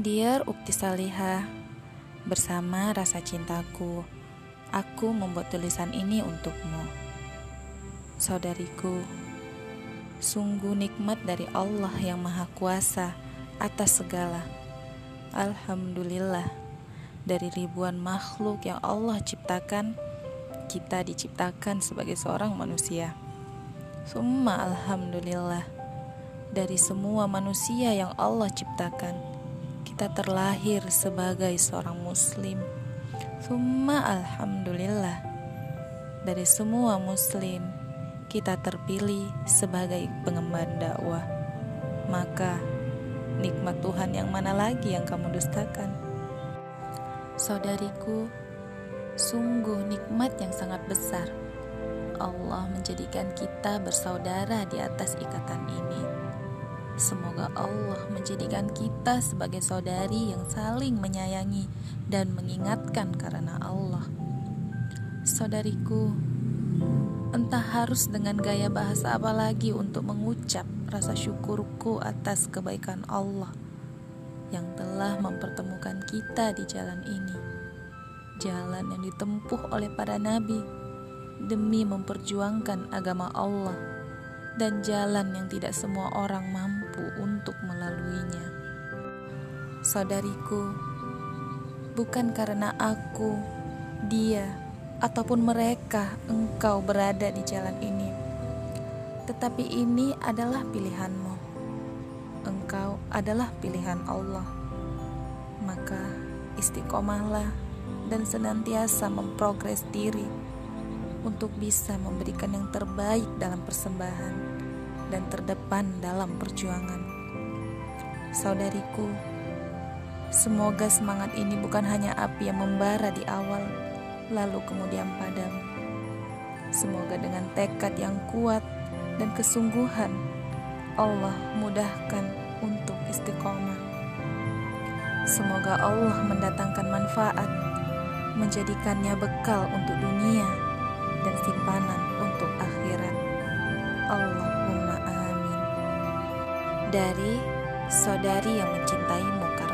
Dear Ukti Salihah, bersama rasa cintaku, aku membuat tulisan ini untukmu. Saudariku, sungguh nikmat dari Allah yang Maha Kuasa atas segala. Alhamdulillah, dari ribuan makhluk yang Allah ciptakan, kita diciptakan sebagai seorang manusia. Summa Alhamdulillah, dari semua manusia yang Allah ciptakan, kita terlahir sebagai seorang Muslim. Summa Alhamdulillah, dari semua Muslim, kita terpilih sebagai pengemban dakwah. Maka, nikmat Tuhan yang mana lagi yang kamu dustakan? Saudariku, sungguh nikmat yang sangat besar. Allah menjadikan kita bersaudara di atas ikatan ini. Semoga Allah menjadikan kita sebagai saudari yang saling menyayangi dan mengingatkan karena Allah. Saudariku, entah harus dengan gaya bahasa apa lagi untuk mengucap rasa syukurku atas kebaikan Allah yang telah mempertemukan kita di jalan ini. Jalan yang ditempuh oleh para nabi demi memperjuangkan agama Allah dan jalan yang tidak semua orang mampu untuk melaluinya. Saudariku, bukan karena aku, dia, ataupun mereka engkau berada di jalan ini, tetapi ini adalah pilihanmu. Engkau adalah pilihan Allah. Maka istiqomahlah dan senantiasa memprogres diri untuk bisa memberikan yang terbaik dalam persembahan dan terdepan dalam perjuangan. Saudariku, semoga semangat ini bukan hanya api yang membara di awal, lalu kemudian padam. Semoga dengan tekad yang kuat dan kesungguhan, Allah mudahkan untuk istiqomah. Semoga Allah mendatangkan manfaat, menjadikannya bekal untuk dunia dan simpanan untuk akhirat. Amin. Dari saudari yang mencintaimu karena